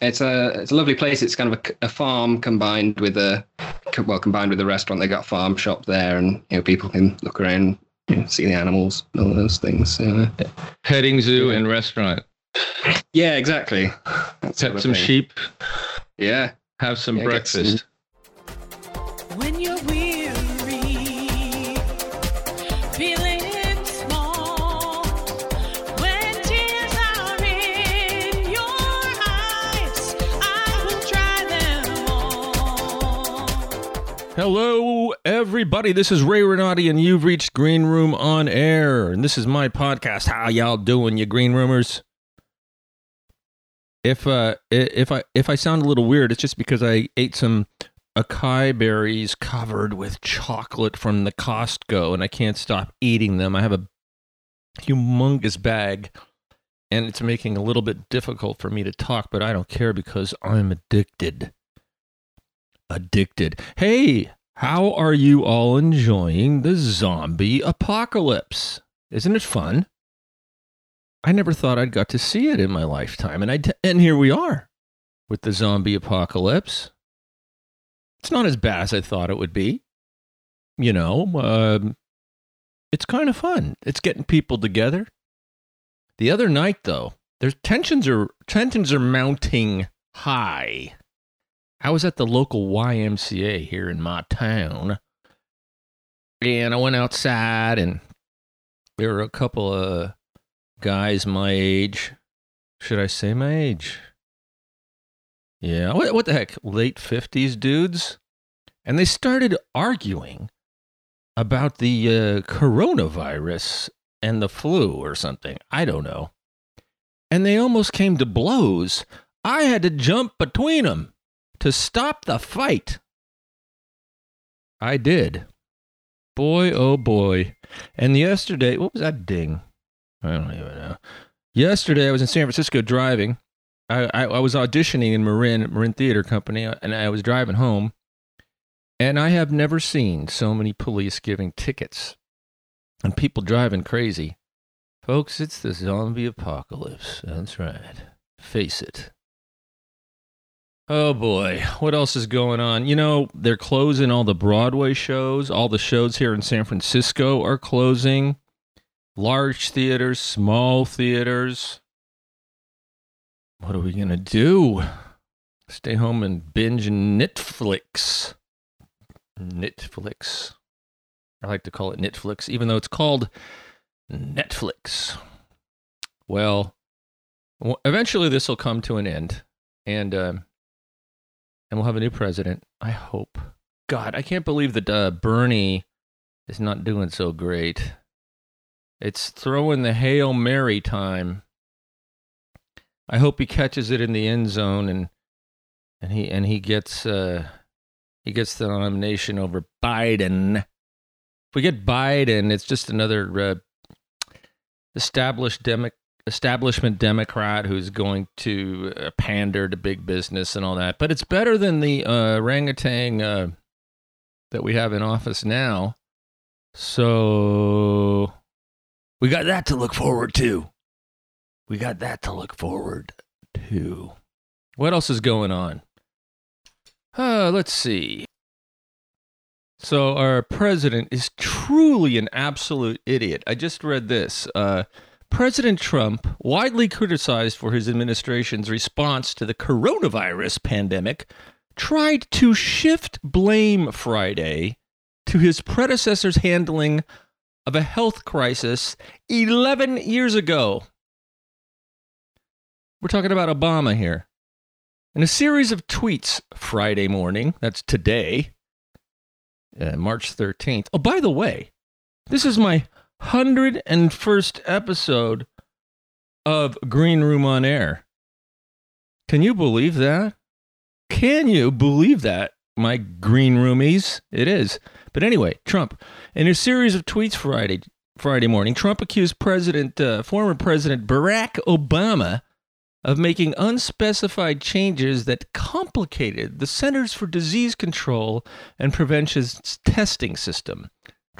It's a it's a lovely place. It's kind of a, a farm combined with a well combined with a restaurant. They got a farm shop there, and you know people can look around, you know, see the animals, and all those things. So, uh, Petting zoo and restaurant. yeah, exactly. That's Pet some think. sheep. Yeah, Have some Yeah, breakfast. Hello, everybody. This is Ray Renati, and you've reached Green Room on Air. And this is my podcast. How y'all doing, you Green Roomers? If uh, if I if I sound a little weird, it's just because I ate some acai berries covered with chocolate from the Costco, and I can't stop eating them. I have a humongous bag, and it's making a little bit difficult for me to talk, but I don't care because I'm addicted addicted. Hey, how are you all enjoying the zombie apocalypse? Isn't it fun? I never thought I'd got to see it in my lifetime, and I d- and here we are with the zombie apocalypse. It's not as bad as I thought it would be. You know, um, it's kind of fun. It's getting people together. The other night, though, there's tensions are tensions are mounting high. I was at the local YMCA here in my town, and I went outside, and there were a couple of guys my age. Should I say my age? Yeah, what, what the heck? Late 50s dudes? And they started arguing about the uh, coronavirus and the flu or something. I don't know. And they almost came to blows. I had to jump between them to stop the fight. I did. Boy, oh boy. And yesterday, what was that ding? I don't even know. Yesterday, I was in San Francisco driving. I, I, I was auditioning in Marin, Marin Theater Company, uh, and I was driving home. And I have never seen so many police giving tickets and people driving crazy. Folks, it's the zombie apocalypse. That's right. Face it. Oh boy, what else is going on? You know, they're closing all the Broadway shows. All the shows here in San Francisco are closing. Large theaters, small theaters. What are we going to do? Stay home and binge Netflix. Netflix. I like to call it Netflix, even though it's called Netflix. Well, eventually this will come to an end. And, um, and we'll have a new president. I hope. God, I can't believe that uh, Bernie is not doing so great. It's throwing the Hail Mary time. I hope he catches it in the end zone and and he and he gets uh he gets the nomination over Biden. If we get Biden, it's just another uh, established demo- establishment Democrat who's going to uh, pander to big business and all that. But it's better than the uh, orangutan uh, that we have in office now. So we got that to look forward to. We got that to look forward to. What else is going on? Uh, let's see. So our president is truly an absolute idiot. I just read this. Uh, President Trump, widely criticized for his administration's response to the coronavirus pandemic, tried to shift blame Friday to his predecessor's handling of a health crisis 11 years ago. We're talking about Obama here. In a series of tweets Friday morning, that's today, uh, March 13th. Oh, by the way, this is my 101st episode of Green Room on Air. Can you believe that? Can you believe that, my green roomies? It is. But anyway, Trump, in a series of tweets Friday Friday morning, Trump accused President, uh, former President Barack Obama of making unspecified changes that complicated the Centers for Disease Control and Prevention's testing system.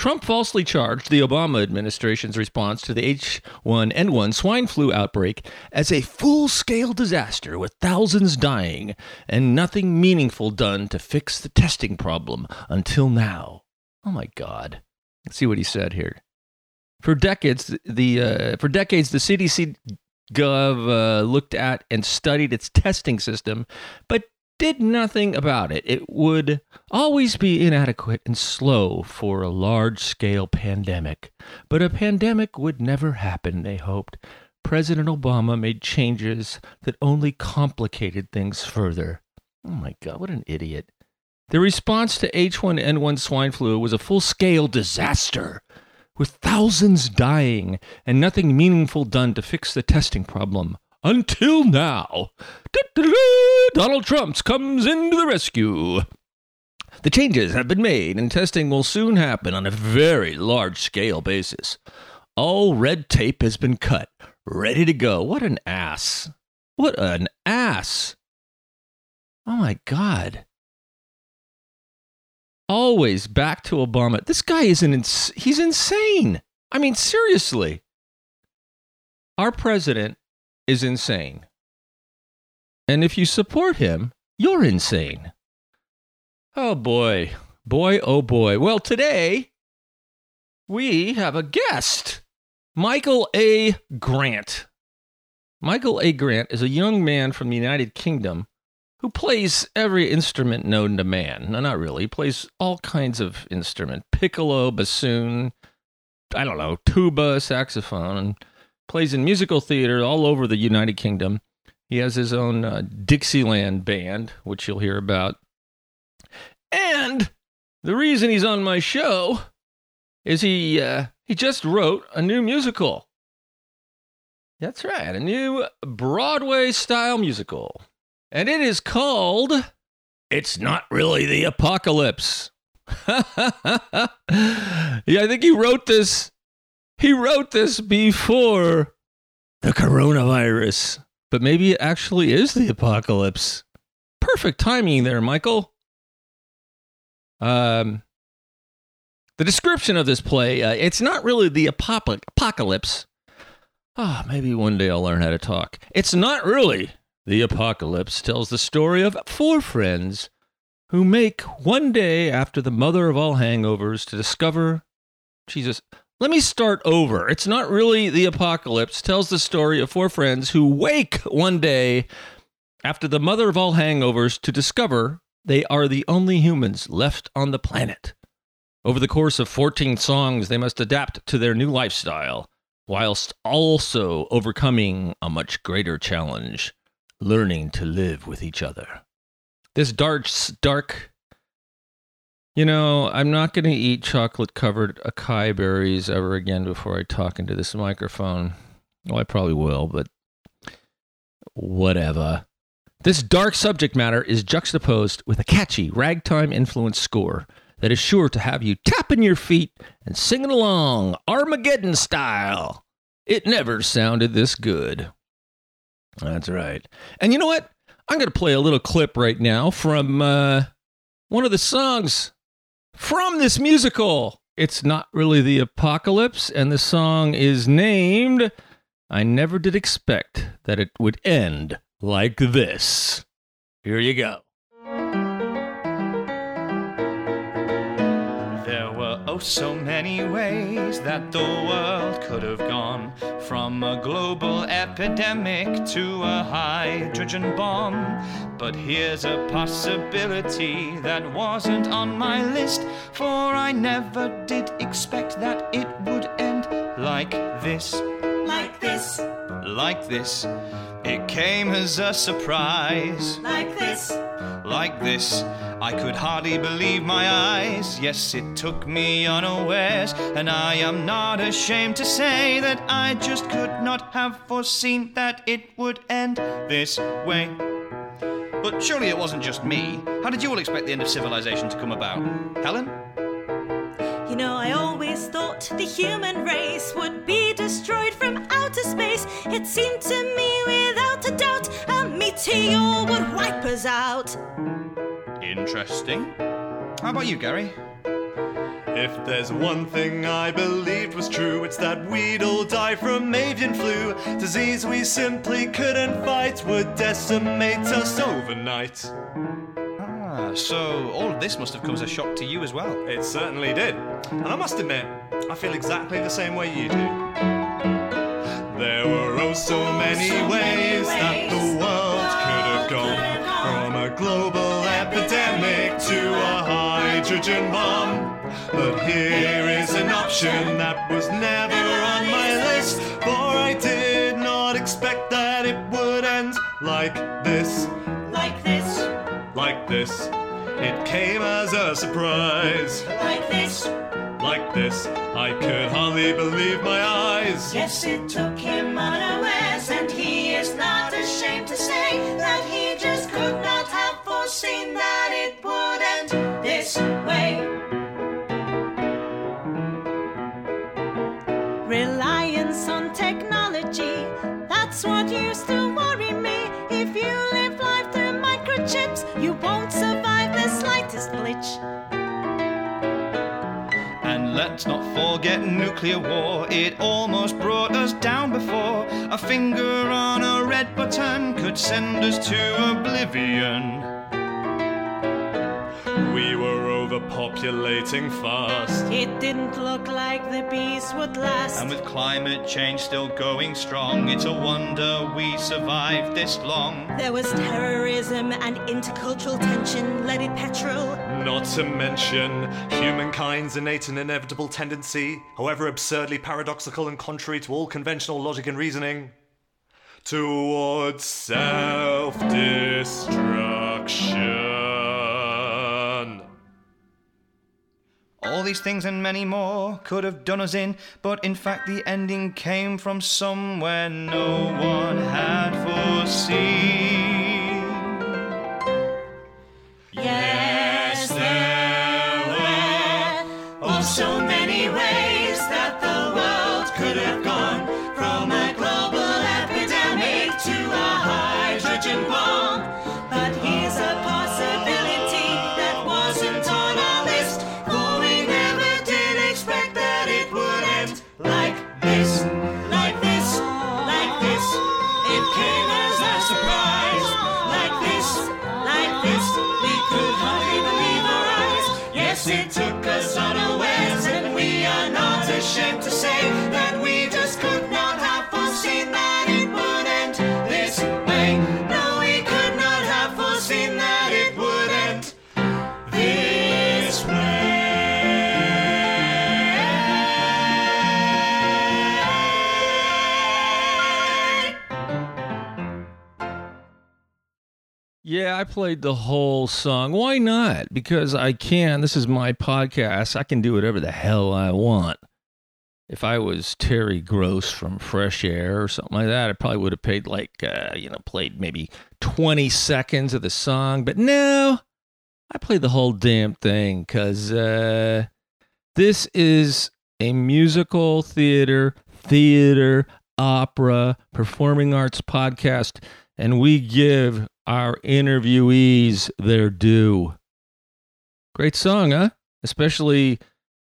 Trump falsely charged the Obama administration's response to the H1N1 swine flu outbreak as a full scale disaster with thousands dying and nothing meaningful done to fix the testing problem until now. Oh my God. Let's see what he said here. For decades, the uh, for decades the CDC Gov uh, looked at and studied its testing system, but did nothing about it. It would always be inadequate and slow for a large scale pandemic. But a pandemic would never happen, they hoped. President Obama made changes that only complicated things further. Oh my God, what an idiot. The response to H1N1 swine flu was a full scale disaster, with thousands dying and nothing meaningful done to fix the testing problem. Until now. Donald Trump comes into the rescue. The changes have been made, and testing will soon happen on a very large scale basis. All red tape has been cut, ready to go. What an ass. What an ass. Oh my God. Always back to Obama. This guy isn't, ins- he's insane. I mean, seriously. Our president is insane. And if you support him, you're insane. Oh boy. Boy, oh boy. Well, today we have a guest Michael A. Grant. Michael A. Grant is a young man from the United Kingdom who plays every instrument known to man. No, not really. He plays all kinds of instrument piccolo, bassoon, I don't know, tuba, saxophone, and plays in musical theater all over the United Kingdom. He has his own uh, Dixieland band, which you'll hear about. And the reason he's on my show is he uh, he just wrote a new musical. That's right, a new Broadway style musical. And it is called It's Not Really the Apocalypse. yeah, I think he wrote this he wrote this before the coronavirus. But maybe it actually is the apocalypse. Perfect timing there, Michael. Um, the description of this play, uh, it's not really the apop- apocalypse. Ah, maybe one day I'll learn how to talk. It's not really the apocalypse. Tells the story of four friends who make one day after the mother of all hangovers to discover Jesus. Let me start over. It's not really the apocalypse. Tells the story of four friends who wake one day after the mother of all hangovers to discover they are the only humans left on the planet. Over the course of 14 songs, they must adapt to their new lifestyle, whilst also overcoming a much greater challenge learning to live with each other. This dark, dark, you know, I'm not going to eat chocolate covered acai berries ever again before I talk into this microphone. Well, I probably will, but whatever. This dark subject matter is juxtaposed with a catchy ragtime influenced score that is sure to have you tapping your feet and singing along Armageddon style. It never sounded this good. That's right. And you know what? I'm going to play a little clip right now from uh, one of the songs from this musical. It's not really the apocalypse, and the song is named I Never Did Expect That It Would End Like This. Here you go. Oh so many ways that the world could have gone from a global epidemic to a hydrogen bomb. But here's a possibility that wasn't on my list, for I never did expect that it would end like this. Like this, Like this. It came as a surprise. like this, like this. I could hardly believe my eyes. Yes, it took me unawares, and I am not ashamed to say that I just could not have foreseen that it would end this way. But surely it wasn't just me. How did you all expect the end of civilization to come about? Helen? You know, I always thought the human race would be destroyed from outer space. It seemed to me, without a doubt, a meteor would wipe us out. Interesting. How about you, Gary? If there's one thing I believed was true, it's that we'd all die from avian flu. Disease we simply couldn't fight would decimate us overnight. Ah, so all of this must have come as a shock to you as well. It certainly did. And I must admit, I feel exactly the same way you do. There were oh so many ways that the world could have gone. From a global epidemic to a hydrogen bomb. But here is an option that was never on my list. For I did not expect that it would end like this. Like this, It came as a surprise. like this. Like this. I could hardly believe my eyes. Yes, it took him unawares, and he is not ashamed to say that he just could not have foreseen that it would end this way. Reliance on technology, that's what used to let's not forget nuclear war. It almost brought us down before. A finger on a red button could send us to oblivion. We were overpopulating fast. It didn't look like the bees would last. And with climate change still going strong, it's a wonder we survived this long. There was terrorism and intercultural tension, leaded petrol. Not to mention humankind's innate and inevitable tendency, however absurdly paradoxical and contrary to all conventional logic and reasoning, towards self destruction. All these things and many more could have done us in, but in fact the ending came from somewhere no one had foreseen. Yeah, I played the whole song. Why not? Because I can. This is my podcast. I can do whatever the hell I want. If I was Terry Gross from Fresh Air or something like that, I probably would have paid like, uh, you know, played maybe 20 seconds of the song. But no, I played the whole damn thing because uh, this is a musical theater, theater, opera, performing arts podcast, and we give our interviewees their due. Great song, huh? Especially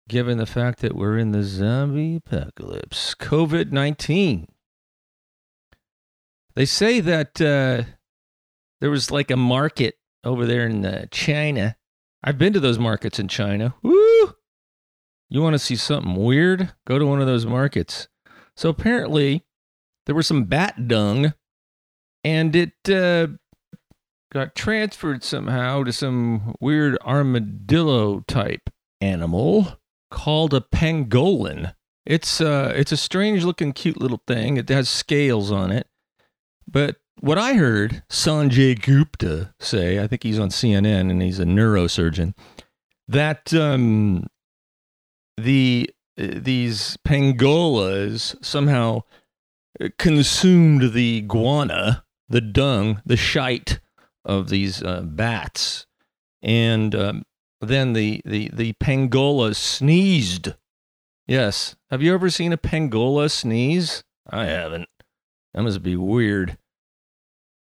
given the fact that we're in the zombie apocalypse, COVID 19. They say that uh, there was like a market over there in uh, China. I've been to those markets in China. Woo! You want to see something weird? Go to one of those markets. So apparently, there was some bat dung, and it uh, got transferred somehow to some weird armadillo type animal called a pangolin. It's uh, it's a strange looking, cute little thing. It has scales on it, but what I heard Sanjay Gupta say, I think he's on CNN and he's a neurosurgeon, that um, the uh, these pangolas somehow consumed the guana, the dung, the shite of these uh, bats, and um, then the, the the pangola sneezed. Yes, have you ever seen a pangola sneeze? I haven't. That must be weird.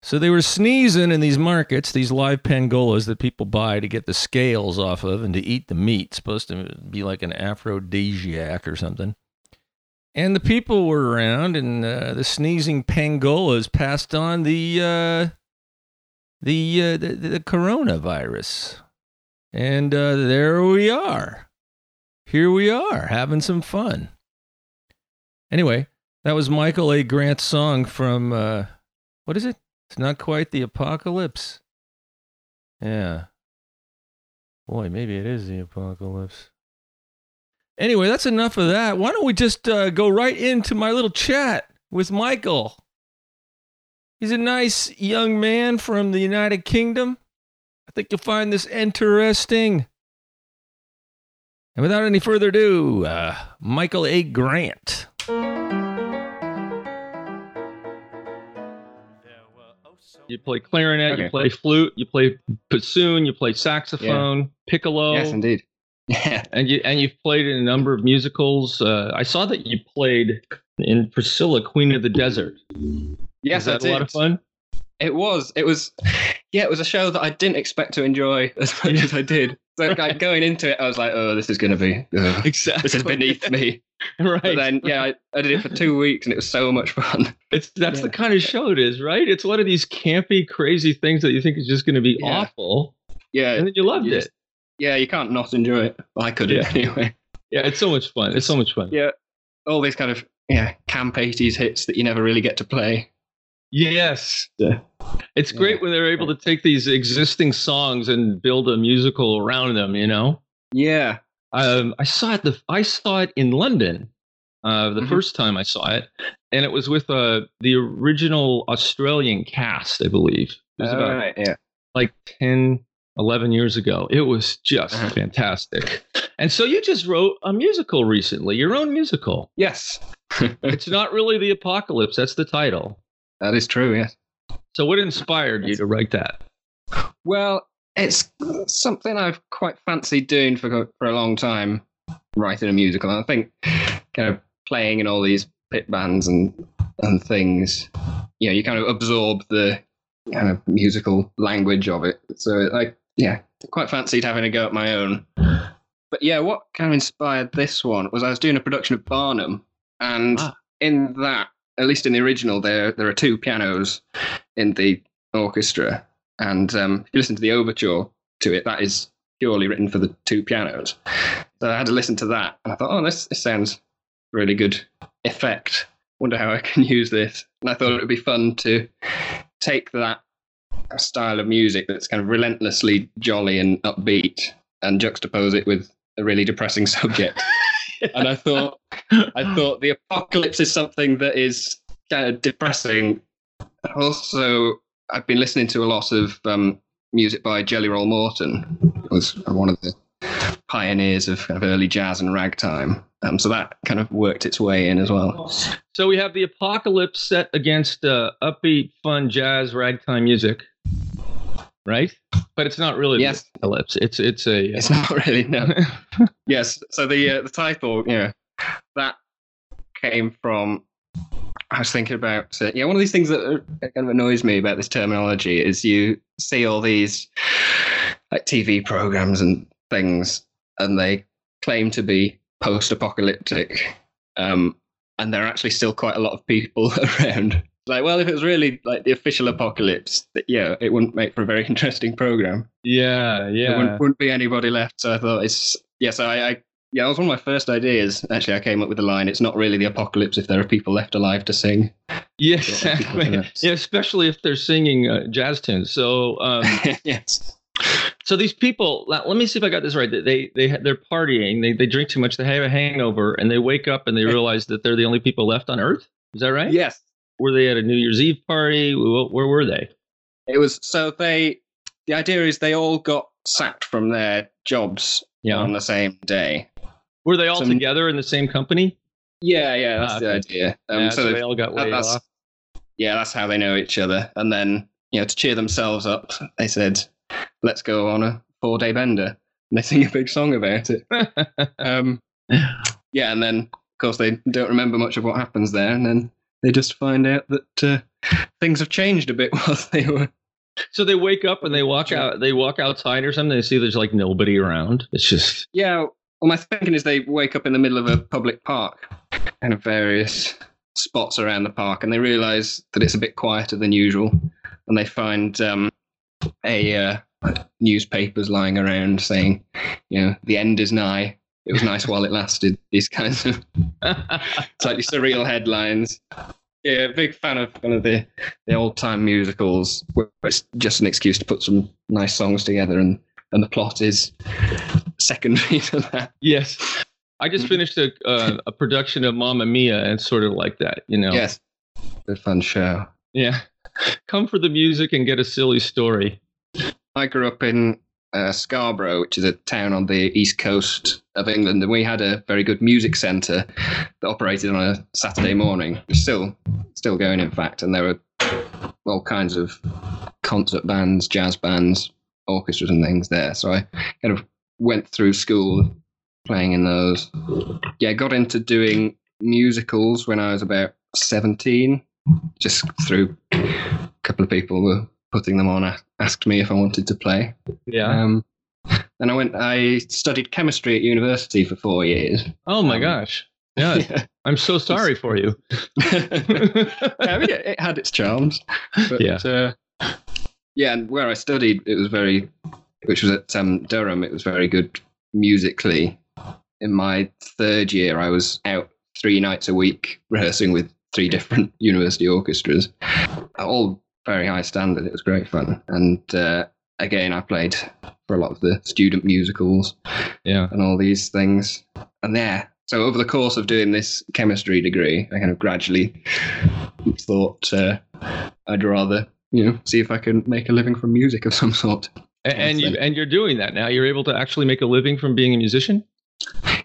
So they were sneezing in these markets, these live pangolas that people buy to get the scales off of and to eat the meat. Supposed to be like an aphrodisiac or something. And the people were around, and uh, the sneezing pangolas passed on the uh, the, uh, the the coronavirus. And uh, there we are. Here we are having some fun. Anyway, that was Michael A. Grant's song from uh, what is it? It's not quite the apocalypse. Yeah. Boy, maybe it is the apocalypse. Anyway, that's enough of that. Why don't we just uh, go right into my little chat with Michael? He's a nice young man from the United Kingdom. I think you'll find this interesting. And without any further ado, uh, Michael A. Grant. You play clarinet, you play flute, you play bassoon, you play saxophone, piccolo, Yes, indeed. Yeah. and you and you've played in a number of musicals. Uh, I saw that you played in Priscilla, Queen of the Desert. Yes, Was that I a lot of did. fun. It was. It was. Yeah, it was a show that I didn't expect to enjoy as much as I did. So like going into it, I was like, "Oh, this is going to be. ugh, Exactly. this is beneath me." right. But then, yeah, I, I did it for two weeks, and it was so much fun. It's that's the kind of show it is, right? It's one of these campy, crazy things that you think is just going to be Yeah. awful, Yeah, and then you loved you it. yeah, you can't not enjoy it. Well, I couldn't Yeah. anyway. Yeah, it's so much fun. It's so much fun. Yeah, all these kind of yeah camp '80s hits that you never really get to play. Yes. Yeah. It's great when they're able to take these existing songs and build a musical around them. You know. Yeah, Um, I saw it. The I saw it in London. Uh, the Mhm. first time I saw it, and it was with uh, the original Australian cast, I believe. It was All about right, yeah. like 10, 11 years ago. It was just Uh-huh. fantastic. And so you just wrote a musical recently, your own musical. Yes, It's not really the apocalypse, that's the title. That is true. Yes. So what inspired you to write that? Well, it's something I've quite fancied doing for for a long time, writing a musical. And I think kind of playing in all these pit bands and and things, you know, you kind of absorb the kind of musical language of it. So, like, yeah, quite fancied having a go at my own. But yeah, what kind of inspired this one was I was doing a production of Barnum, and Ah. in that, at least in the original, there there are two pianos in the orchestra, and um, if you listen to the overture to it, that is purely written for the two pianos. So I had to listen to that, and I thought, oh, this, this sounds really good effect. Wonder how I can use this. And I thought it would be fun to take that style of music that's kind of relentlessly jolly and upbeat and juxtapose it with a really depressing subject. And I thought, I thought the apocalypse is something that is kind of depressing. Also, I've been listening to a lot of um, music by Jelly Roll Morton, who was one of the pioneers of kind of early jazz and ragtime. Um, so that kind of worked its way in as well. So we have the apocalypse set against uh, upbeat, fun jazz ragtime music, right? But it's not really Yes. apocalypse. It's it's a It's not really no. yes. So the uh, the title, yeah, that came from. I was thinking about uh, yeah. One of these things that uh, kind of annoys me about this terminology is you see all these like TV programs and things, and they claim to be post-apocalyptic, um, and there are actually still quite a lot of people around. Like, well, if it was really like the official apocalypse, that, yeah, it wouldn't make for a very interesting program yeah, there yeah. wouldn't, wouldn't be anybody left. So I thought it's yeah. So I, I yeah, it was one of my first ideas. Actually, I came up with the line: "It's not really the apocalypse if there are people left alive to sing." Yeah, Yeah, exactly. Yeah, especially if they're singing uh, jazz tunes. So, um, yes. so these people. Let, let me see if I got this right. They they they're partying. They they drink too much. They have a hangover, and they wake up and they realize that they're the only people left on Earth. Is that right? Yes. Were they at a New Year's Eve party? Where, were they? It was so they. The idea is they all got sacked from their jobs Yeah. on the same day. Were they all Some- together in the same company? Yeah, yeah, that's Ah, the okay. idea. Um, yeah, so so they've- all got laid that's, off. yeah, that's how they know each other. And then, you know, to cheer themselves up, they said, "Let's go on a four-day bender." And they sing a big song about it. Um, yeah, and then of course they don't remember much of what happens there, and then they just find out that uh, things have changed a bit while they were. So they wake up and they walk out. They walk outside or something. They see there's like nobody around. It's just Yeah, well, my thinking is they wake up in the middle of a public park and various spots around the park, and they realise that it's a bit quieter than usual, and they find um, a uh, newspapers lying around saying, you know, the end is nigh. It was nice while it lasted. These kinds of slightly surreal headlines. Yeah, big fan of kind of the, the old time musicals where it's just an excuse to put some nice songs together and, and the plot is secondary to that. yes. I just finished a uh, a production of Mamma Mia, and sort of like that, you know. Yes. Good fun show. Yeah. Come for the music and get a silly story. I grew up in uh, Scarborough, which is a town on the east coast of England, and we had a very good music centre that operated on a Saturday morning. Still still going, in fact, and there were all kinds of concert bands, jazz bands, orchestras, and things there. So I kind of went through school playing in those. Yeah, got into doing musicals when I was about seventeen, just through a couple of people were putting them on asked me if I wanted to play. Yeah. Um, then I went. I studied chemistry at university for four years. oh my um, gosh. Yeah. I'm so sorry for you. I mean, it, it had its charms. But, Yeah. Uh, yeah, and where I studied, it was very, which was at um, Durham. It was very good musically. In my third year, I was out three nights a week rehearsing with three different university orchestras, all very high standard. It was great fun, and uh, again, I played for a lot of the student musicals yeah. and all these things. And there, so over the course of doing this chemistry degree, I kind of gradually thought uh, I'd rather, you know, see if I can make a living from music of some sort. A- And, you and you're doing that now. You're able to actually make a living from being a musician.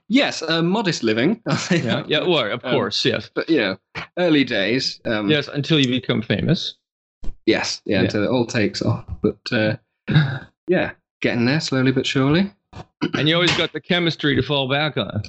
Yes, a modest living. Yeah. Yeah. Well, of Um, course. Yes. But yeah, early days. Um, Yes. Until you become famous. Yes. Yeah. Yeah. Until it all takes off. But uh, yeah, getting there slowly but surely. And you always got the chemistry to fall back on.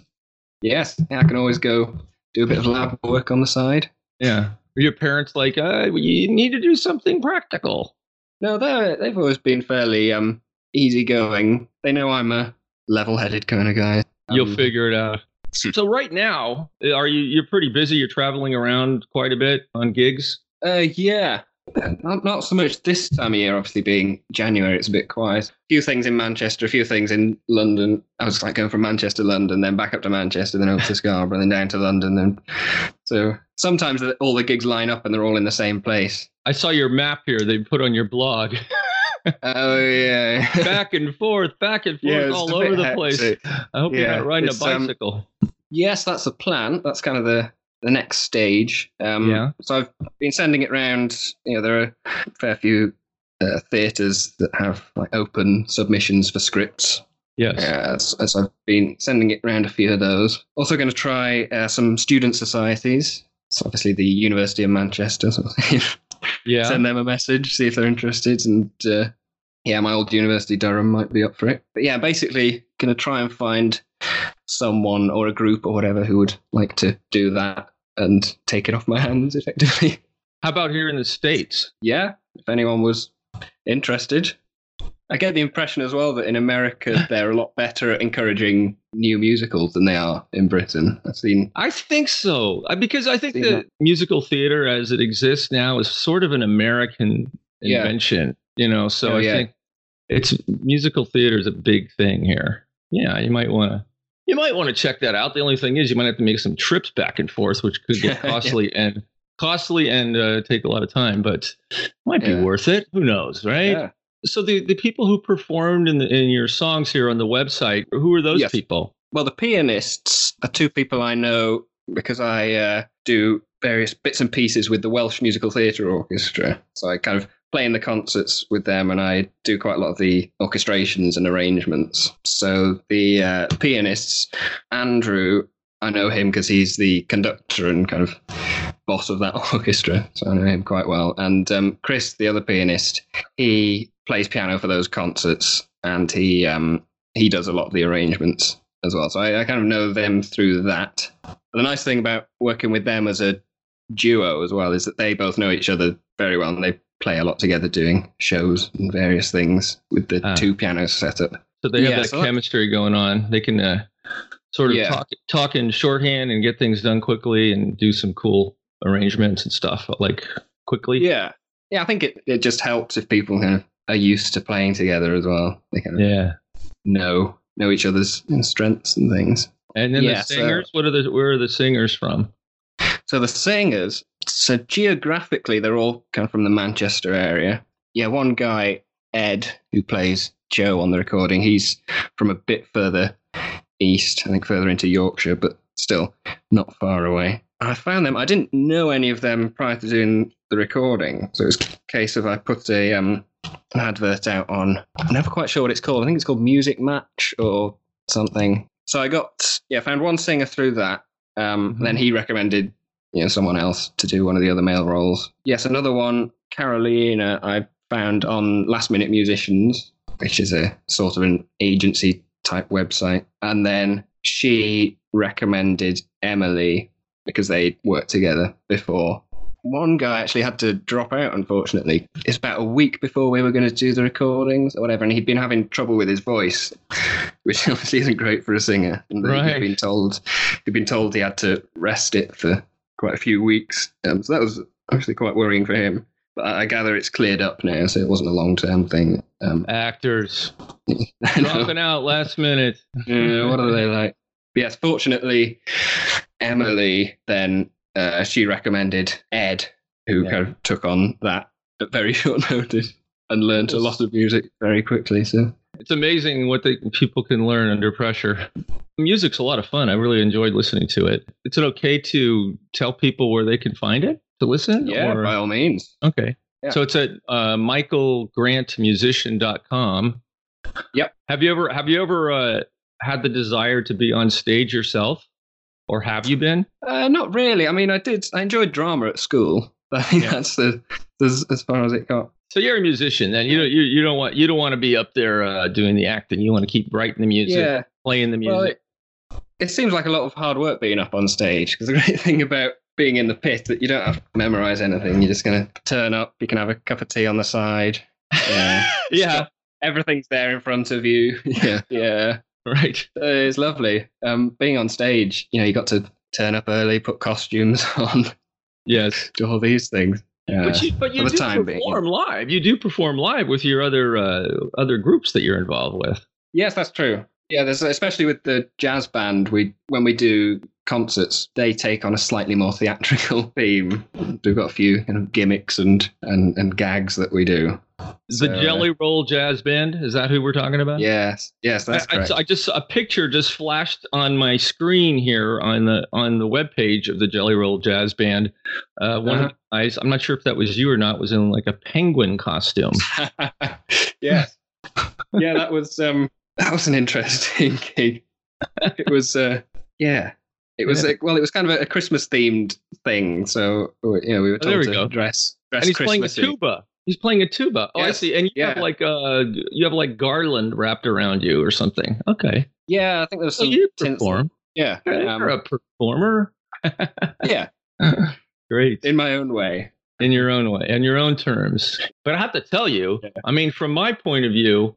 Yes. I can always go do a bit of lab work on the side. Yeah. Were your parents like, uh, you need to do something practical? No, they they've always been fairly um easygoing. They know I'm a level-headed kind of guy. You'll Um, figure it out. So right now, are you you're pretty busy? You're traveling around quite a bit on gigs. Uh, yeah. Not, not so much this time of year, obviously being January, it's a bit quiet. A few things in Manchester, a few things in London. I was like going from Manchester to London, then back up to Manchester, then over to Scarborough, then down to London. Then so sometimes all the gigs line up and they're all in the same place. I saw your map here. They put on your blog, Oh yeah, back and forth, back and forth, it's all over the place. I hope you're not riding a um, bicycle. Yes, that's the plan. That's kind of the the next stage. Um, Yeah. So I've been sending it around. You know, there are a fair few uh, theatres that have like open submissions for scripts. yes. Yeah, as, as I've been sending it around a few of those. Also going to try uh, some student societies. So obviously the University of Manchester. So Yeah. send them a message, see if they're interested, and uh, yeah, my old university Durham might be up for it. But yeah, basically going to try and find someone or a group or whatever who would like to do that and take it off my hands effectively. How about here in the states? yeah, if anyone was interested. I get the impression as well that in America they're a lot better at encouraging new musicals than they are in Britain. I've seen I think so Uh, because I think the that. musical theater as it exists now is sort of an American Yeah. invention. You know, so Oh, I yeah. think it's musical theater is a big thing here. Yeah, you might want to. You might want to check that out. The only thing is, you might have to make some trips back and forth, which could get Yeah. costly and costly and uh, take a lot of time, but might be worth it. Who knows, right? Yeah. So the, the people who performed in the, in your songs here on the website, who are those Yes. people? Well, the pianists are two people I know because I uh, do various bits and pieces with the Welsh Musical Theatre Orchestra. So I kind of play in the concerts with them and I do quite a lot of the orchestrations and arrangements. So the uh, pianists, Andrew, I know him because he's the conductor and kind of boss of that orchestra. So I know him quite well. And um, Chris, the other pianist, he plays piano for those concerts and he um, he does a lot of the arrangements as well. So I, I kind of know them through that. The nice thing about working with them as a duo as well is that they both know each other very well and they play a lot together doing shows and various things with the Ah. two pianos set up. So they have Yeah, that so that- chemistry going on. They can uh, sort of Yeah. talk talk in shorthand and get things done quickly and do some cool arrangements and stuff like quickly. Yeah. Yeah, I think it, it just helps if people kind of are used to playing together as well. They kind of Yeah. know know each other's strengths and things. And then Yeah, the so- singers, what are the where are the singers from? So the singers, so geographically, they're all kind of from the Manchester area. Yeah, one guy, Ed, who plays Joe on the recording, he's from a bit further east, I think further into Yorkshire, but still not far away. I found them. I didn't know any of them prior to doing the recording, so it was a case of I put a um, an advert out on. I'm never quite sure what it's called. I think it's called Music Match or something. So I got yeah, found one singer through that. Um, Mhm. Then he recommended you know someone else to do one of the other male roles. Yes, another one, Carolina, I found on Last Minute Musicians, which is a sort of an agency type website, and then she recommended Emily because they worked together before. One guy actually had to drop out, unfortunately. It's about a week before we were going to do the recordings or whatever, and he'd been having trouble with his voice, which obviously isn't great for a singer. And Right. he'd been told he'd been told he had to rest it for quite a few weeks. Um, so that was actually quite worrying for him. But I gather it's cleared up now, so it wasn't a long term thing. Um, Actors dropping out last minute. Yeah, what are they like? But yes, fortunately, Emily then uh, she recommended Ed, who Yeah. kind of took on that at very short notice and learned a lot of music very quickly. So It's amazing what the people can learn under pressure. Music's a lot of fun. I really enjoyed listening to it. Is it okay to tell people where they can find it to listen? yeah, or- by all means. Okay. Yeah. So it's at uh, michaelgrantmusician.com. Yep. Have you ever have you ever uh, had the desire to be on stage yourself, or have you been? Uh, not really. I mean, I did. I enjoyed drama at school. But I think Yeah. that's the as, as far as it got. So you're a musician, then you don't you, you don't want you don't want to be up there uh, doing the acting. You want to keep writing the music, Yeah. playing the music. Well, it, it seems like a lot of hard work being up on stage because the great thing about being in the pit that you don't have to memorize anything. You're just going to turn up. You can have a cup of tea on the side. Yeah. yeah, Everything's there in front of you. Yeah. Yeah. right. Uh, It's lovely. Um, being on stage, you know, you got to turn up early, put costumes on, Yes. do all these things. Yeah. But you, but you do time being, perform live. You do perform live with your other uh, other groups that you're involved with. Yes, that's true. Yeah, there's especially with the jazz band. We when we do concerts, they take on a slightly more theatrical theme. We've got a few kind of gimmicks and and, and gags that we do. The So, Jelly Roll Jazz Band is that who we're talking about? Yes, yes, that's I, I- correct. I just a picture just flashed on my screen here on the on the web page of the Jelly Roll Jazz Band. Uh, one Uh-huh. the guys, I'm not sure if that was you or not, was in like a penguin costume. yes, yeah, that was um that was an interesting gig. It was uh yeah. It was Yeah. uh, well. It was kind of a, a Christmas themed thing, so you know we were Oh, told we to go. dress dress and he's playing a Christmassy. tuba. He's playing a tuba. Oh, I see. And you have like uh you have like garland wrapped around you or something. Okay. Yeah, I think there's was So some you perform. Yeah, You're um, a performer. yeah, Great. in my own way. in your own way, in your own terms. But I have to tell you, Yeah. I mean, from my point of view,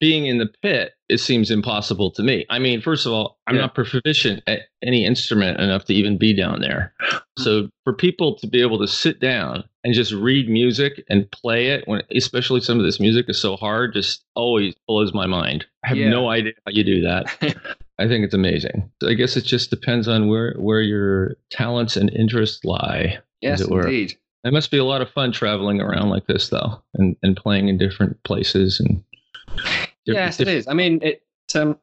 being in the pit, it seems impossible to me. I mean, first of all, I'm Yeah. not proficient at any instrument enough to even be down there. So for people to be able to sit down and just read music and play it, when especially some of this music is so hard, just always blows my mind. I have Yeah. no idea how you do that. I think it's amazing. I guess it just depends on where where your talents and interests lie. Yes, it were. indeed. It must be a lot of fun traveling around like this, though, and, and playing in different places and. Yes, it is. I mean, it um,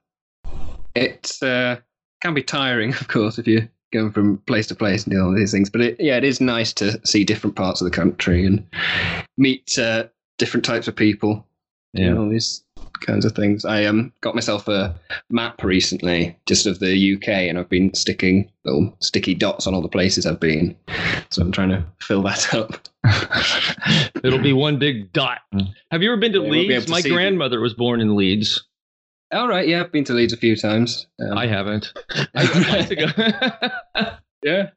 it uh, can be tiring, of course, if you're going from place to place and doing all these things. But it, yeah, it is nice to see different parts of the country and meet uh, different types of people. Yeah. all these kinds of things. I um got myself a map recently, just of the UK, and I've been sticking little sticky dots on all the places I've been. So I'm trying to fill that up. It'll be one big dot. Have you ever been to Yeah, we'll be Leeds? My grandmother was born in Leeds. All right, yeah, I've been to Leeds a few times. Um, I haven't. I would like to go. yeah.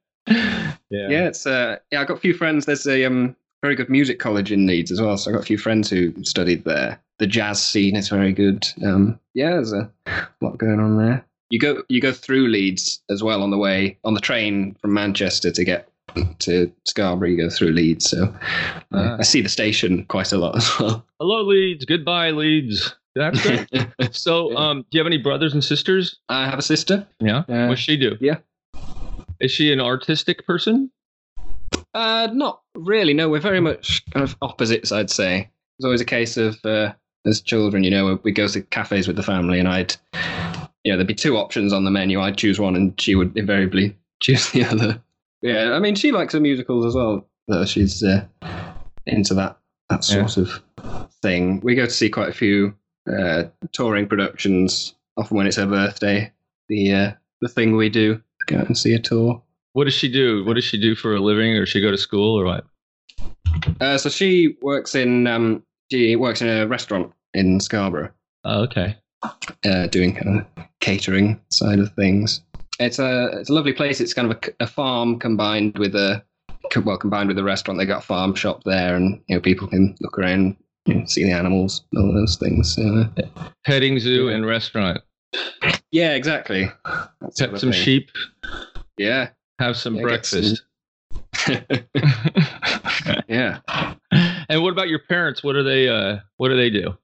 Yeah, it's uh, yeah. I got a few friends. There's a um very good music college in Leeds as well. So I got a few friends who studied there. The jazz scene is very good. Um, yeah, there's a lot going on there. You go you go through Leeds as well on the way on the train from Manchester to get to Scarborough. You go through Leeds, so uh. I see the station quite a lot as well. Hello, Leeds. Goodbye, Leeds. That's great. so, um, do you have any brothers and sisters? I have a sister. Yeah. Uh, What's she do? yeah. Is she an artistic person? Uh, not really. No, we're very much kind of opposites. I'd say it's always a case of uh, as children, you know, we go to cafes with the family, and I'd, you know, there'd be two options on the menu. I'd choose one, and she would invariably choose the other. Yeah, I mean, she likes the musicals as well. Though she's uh, into that that sort of thing. We go to see quite a few uh, touring productions. Often when it's her birthday, the uh, the thing we do go out and see a tour. What does she do? What does she do for a living, or does she go to school, or what? Uh, so she works in um, she works in a restaurant in Scarborough, Oh, okay. uh, doing kind of catering side of things. It's a it's a lovely place. It's kind of a, a farm combined with a well combined with a restaurant. They got a farm shop there, and you know people can look around, you know, see the animals, all those things. Uh, Petting zoo and restaurant. yeah, exactly. Pet some thing. sheep. Yeah, Have some Yeah, breakfast. yeah. and what about your parents? What do they? Uh, what do they do?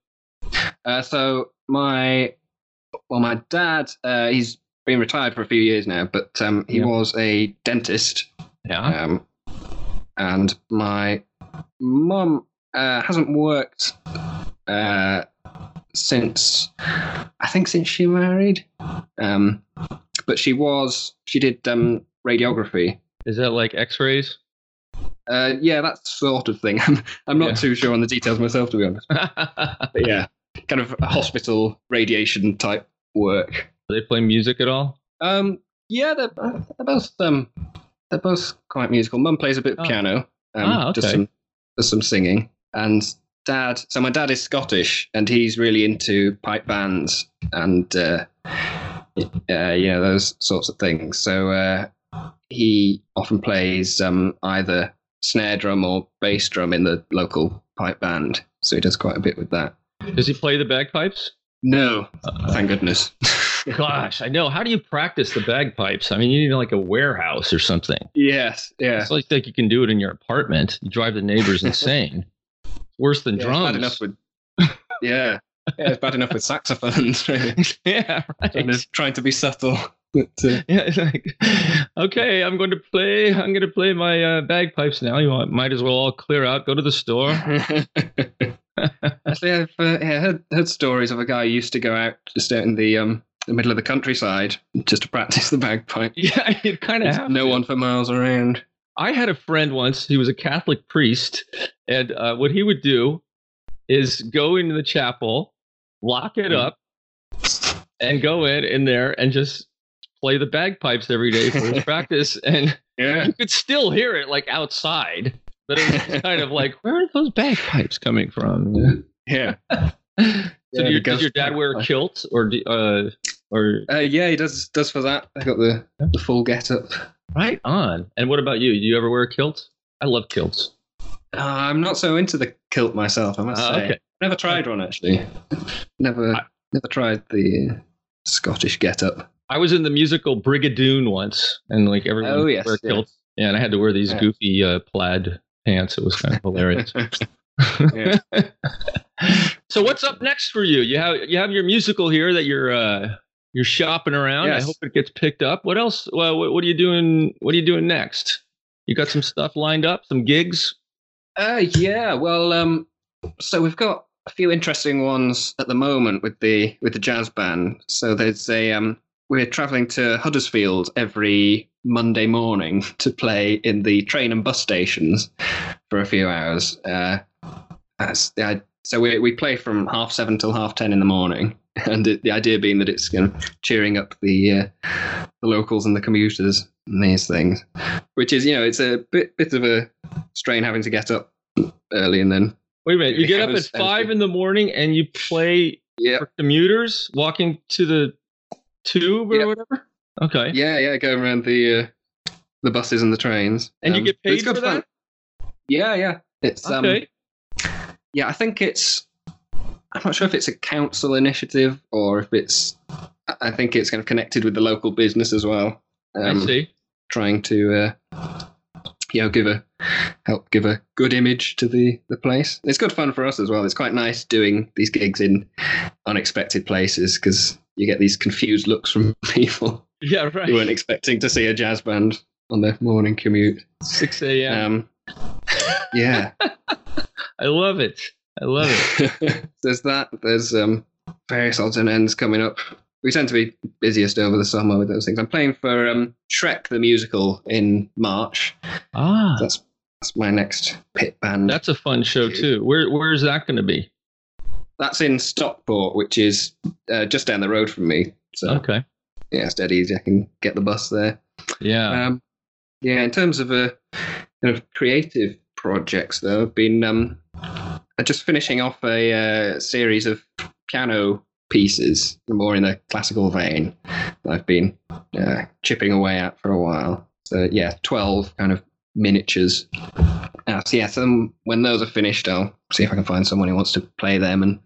Uh, so my well, my dad, uh, he's been retired for a few years now, but um, he Yeah. was a dentist. Yeah. Um, and my mum uh, hasn't worked uh, since I think since she married. Um, but she was she did um, radiography. Is that like X-rays? Uh, yeah, that sort of thing. I'm, I'm not Yeah. too sure on the details myself, to be honest. But yeah, kind of hospital radiation type work. do they play music at all? Um, yeah, they're, they're both um, they're both quite musical. Mum plays a bit of Oh. piano. Um, Ah, does okay. some does some singing, and dad. So my dad is Scottish, and he's really into pipe bands and uh, uh, you know those sorts of things. So uh, he often plays um, either snare drum or bass drum in the local pipe band. So he does quite a bit with that. Does he play the bagpipes? No, Uh, thank goodness. Gosh, I know. How do you practice the bagpipes? I mean, you need like a warehouse or something. yes, yeah. It's like, like you can do it in your apartment. You drive the neighbors insane. Worse than Yeah, drums. Bad enough with yeah, yeah, it's bad enough with saxophones. Really, yeah, trying, right. to, trying to be subtle. But, uh, Yeah, it's like, okay, I'm going to play. I'm going to play my uh, bagpipes now. You want, might as well all clear out. Go to the store. Actually, I've uh, yeah, heard, heard stories of a guy who used to go out just out in the um the middle of the countryside just to practice the bagpipe. yeah, you kind of There's no to. one for miles around. I had a friend once. He was a Catholic priest, and uh, what he would do is go into the chapel, lock it up, and go in in there and just play the bagpipes every day for his practice. And Yeah, you could still hear it like outside, but it was kind of like, where are those bagpipes coming from? yeah, so Yeah, do the your, does your dad wear a kilt or do, uh or uh, yeah. He does does for that. I got the the full get up. right on? And what about you? Do you ever wear a kilt? I love kilts. Uh, I'm not so into the kilt myself. I must Ah, say. okay. Never tried one actually. Never, I- never tried the uh, Scottish get up. I was in the musical Brigadoon once, and like everyone Oh, yes, yeah. kilts. Yeah, and I had to wear these Yeah. goofy uh, plaid pants. It was kind of hilarious. So what's up next for you? You have you have your musical here that you're uh, you're shopping around. I hope it gets picked up. What else? Well, what, what are you doing? What are you doing next? You got some stuff lined up, some gigs. Uh, yeah. Well, um, so we've got a few interesting ones at the moment with the with the jazz band. So there's a um, we're traveling to Huddersfield every Monday morning to play in the train and bus stations for a few hours. Uh, that's the i- so we we play from half seven till half ten in the morning, and it, the idea being that it's you know, cheering up the uh, the locals and the commuters and these things, which is you know it's a bit bit of a strain having to get up early and then Wait a minute. You get up at was- I was five in the morning and you play yeah for commuters walking to the tube or whatever. Okay. yeah yeah going around the uh, the buses and the trains. And you Um, get paid for fun. that? Yeah, yeah. It's um, Okay. yeah. I think it's. I'm not sure if it's a council initiative or if it's. I- I think it's kind of connected with the local business as well. I Um, see. trying to uh, you know give a help give a good image to the the place. It's good fun for us as well. It's quite nice doing these gigs in unexpected places because you get these confused looks from people Yeah, right. who weren't expecting to see a jazz band on their morning commute. 6 a.m. Um, yeah, I love it. I love it. there's that. There's um, various odds and ends coming up. We tend to be busiest over the summer with those things. I'm playing for um, Shrek the musical in March. Ah, That's that's my next pit band. that's a fun show too. Where Where is that going to be? That's in Stockport, which is uh, just down the road from me. So Okay. yeah, it's dead easy. I can get the bus there. Yeah. Um, yeah, in terms of uh, kind of creative projects, though, I've been um, just finishing off a uh, series of piano pieces, more in a classical vein. That I've been uh, chipping away at for a while. So yeah, twelve kind of miniatures. Uh, so yeah, so then when those are finished, I'll see if I can find someone who wants to play them and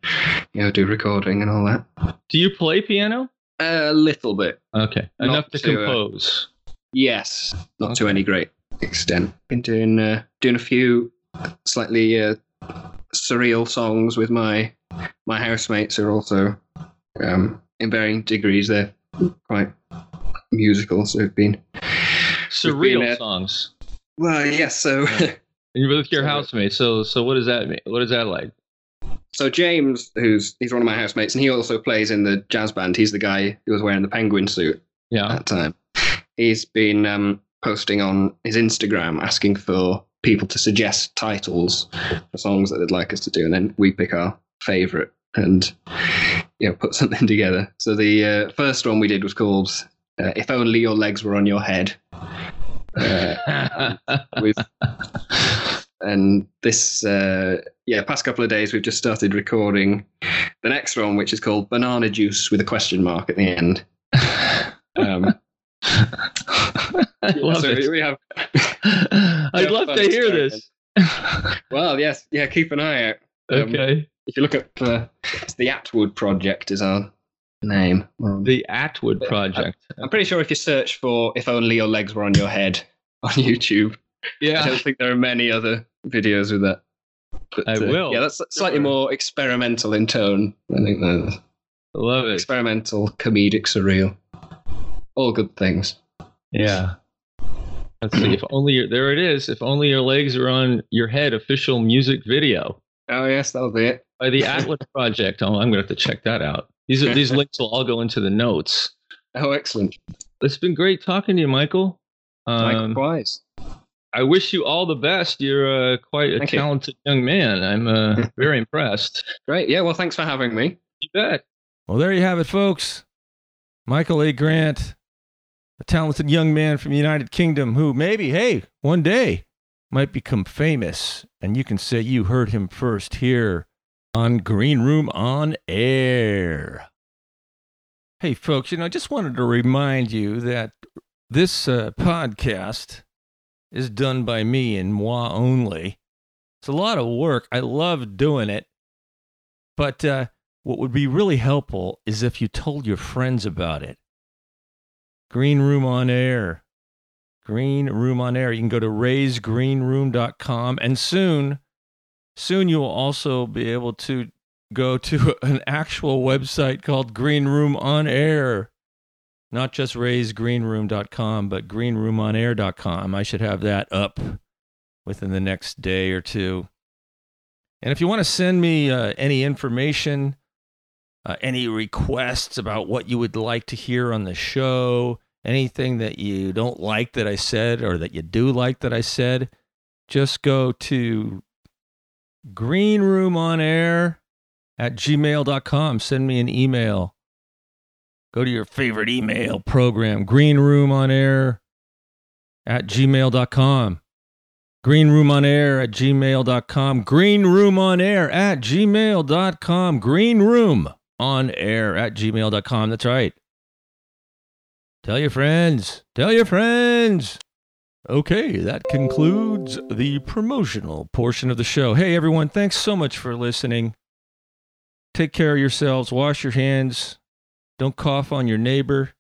you know do recording and all that. Do you play piano? A little bit, Okay. Not Enough to, to, uh, compose. Yes, not to any great extent. Been doing uh, doing a few slightly uh, surreal songs with my my housemates who are also um, in varying degrees. They're quite musical, so we've been Surreal been, uh, songs. well, yes. So And you're with your so- housemate. So so what does that mean? What is that like? so James, who's he's one of my housemates, and he also plays in the jazz band. He's the guy who was wearing the penguin suit. Yeah. that time. He's been um, posting on his Instagram asking for people to suggest titles for songs that they'd like us to do, and then we pick our favorite and you know put something together. So the uh, first one we did was called uh, "If Only Your Legs Were on Your Head," uh, with and this uh, yeah past couple of days we've just started recording the next one, which is called "Banana Juice" with a question mark at the end. Um, I love so it. we have I'd love to hear this. Well, yes, yeah. Keep an eye out. Um, okay. If you look at uh, the Atwood Project is our name. The Atwood Project. I'm pretty sure if you search for "If Only Your Legs Were on Your Head" on YouTube, yeah. I don't think there are many other videos with that. But, I uh, will. Yeah, that's slightly more experimental in tone. I think that's I love it. experimental, comedic, surreal. All good things. Yeah. Let's see. If only your, there it is. If only your legs are on your head. Official music video Oh yes, that'll be it. by the Atlas Project. Oh, I'm gonna have to check that out. These are, these links will all go into the notes. Oh, excellent. It's been great talking to you, Michael. Um, Likewise. I wish you all the best. You're uh, quite a Thank you. talented young man. I'm uh, very impressed. Great. Yeah. Well, thanks for having me. You bet. Well, there you have it, folks. Michael A. Grant, a talented young man from the United Kingdom who maybe, hey, one day might become famous. And you can say you heard him first here on Green Room on Air. Hey, folks, you know, I just wanted to remind you that this uh, podcast is done by me and moi only. It's a lot of work. I love doing it. But uh, what would be really helpful is if you told your friends about it. Green Room on Air. Green Room on Air. You can go to raisegreenroom.com and soon, soon you will also be able to go to an actual website called Green Room on Air. Not just raisegreenroom.com, but greenroomonair.com. I should have that up within the next day or two. And if you want to send me uh, any information, uh, any requests about what you would like to hear on the show, anything that you don't like that I said or that you do like that I said, just go to greenroomonair at gmail.com. Send me an email. Go to your favorite email program, greenroomonair at gmail.com. Greenroomonair at gmail.com. Greenroomonair at gmail.com. Greenroom on air at gmail.com. That's right. Tell your friends. Tell your friends. Okay, that concludes the promotional portion of the show. Hey, everyone, thanks so much for listening. Take care of yourselves, wash your hands, don't cough on your neighbor,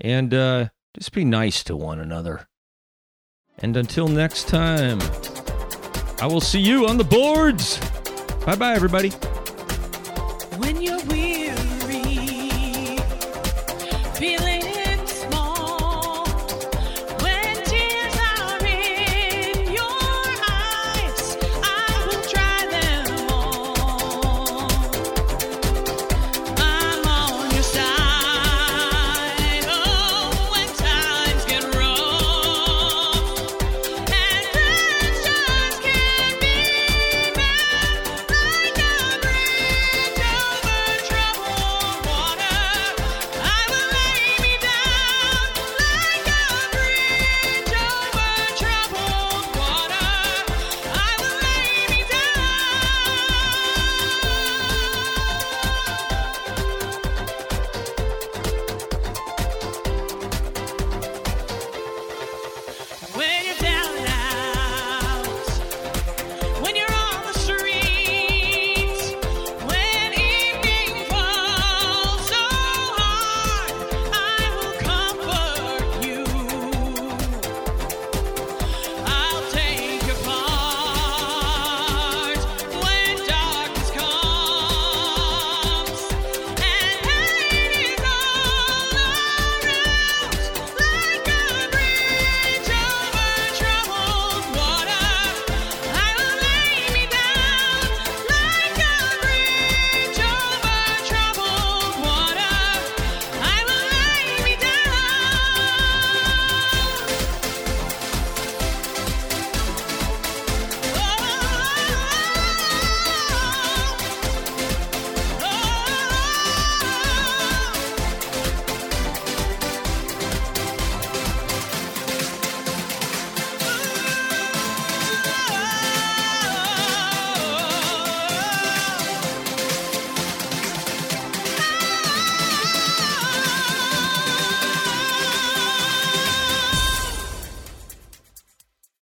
and uh, just be nice to one another. And until next time, I will see you on the boards. Bye bye, everybody. When you're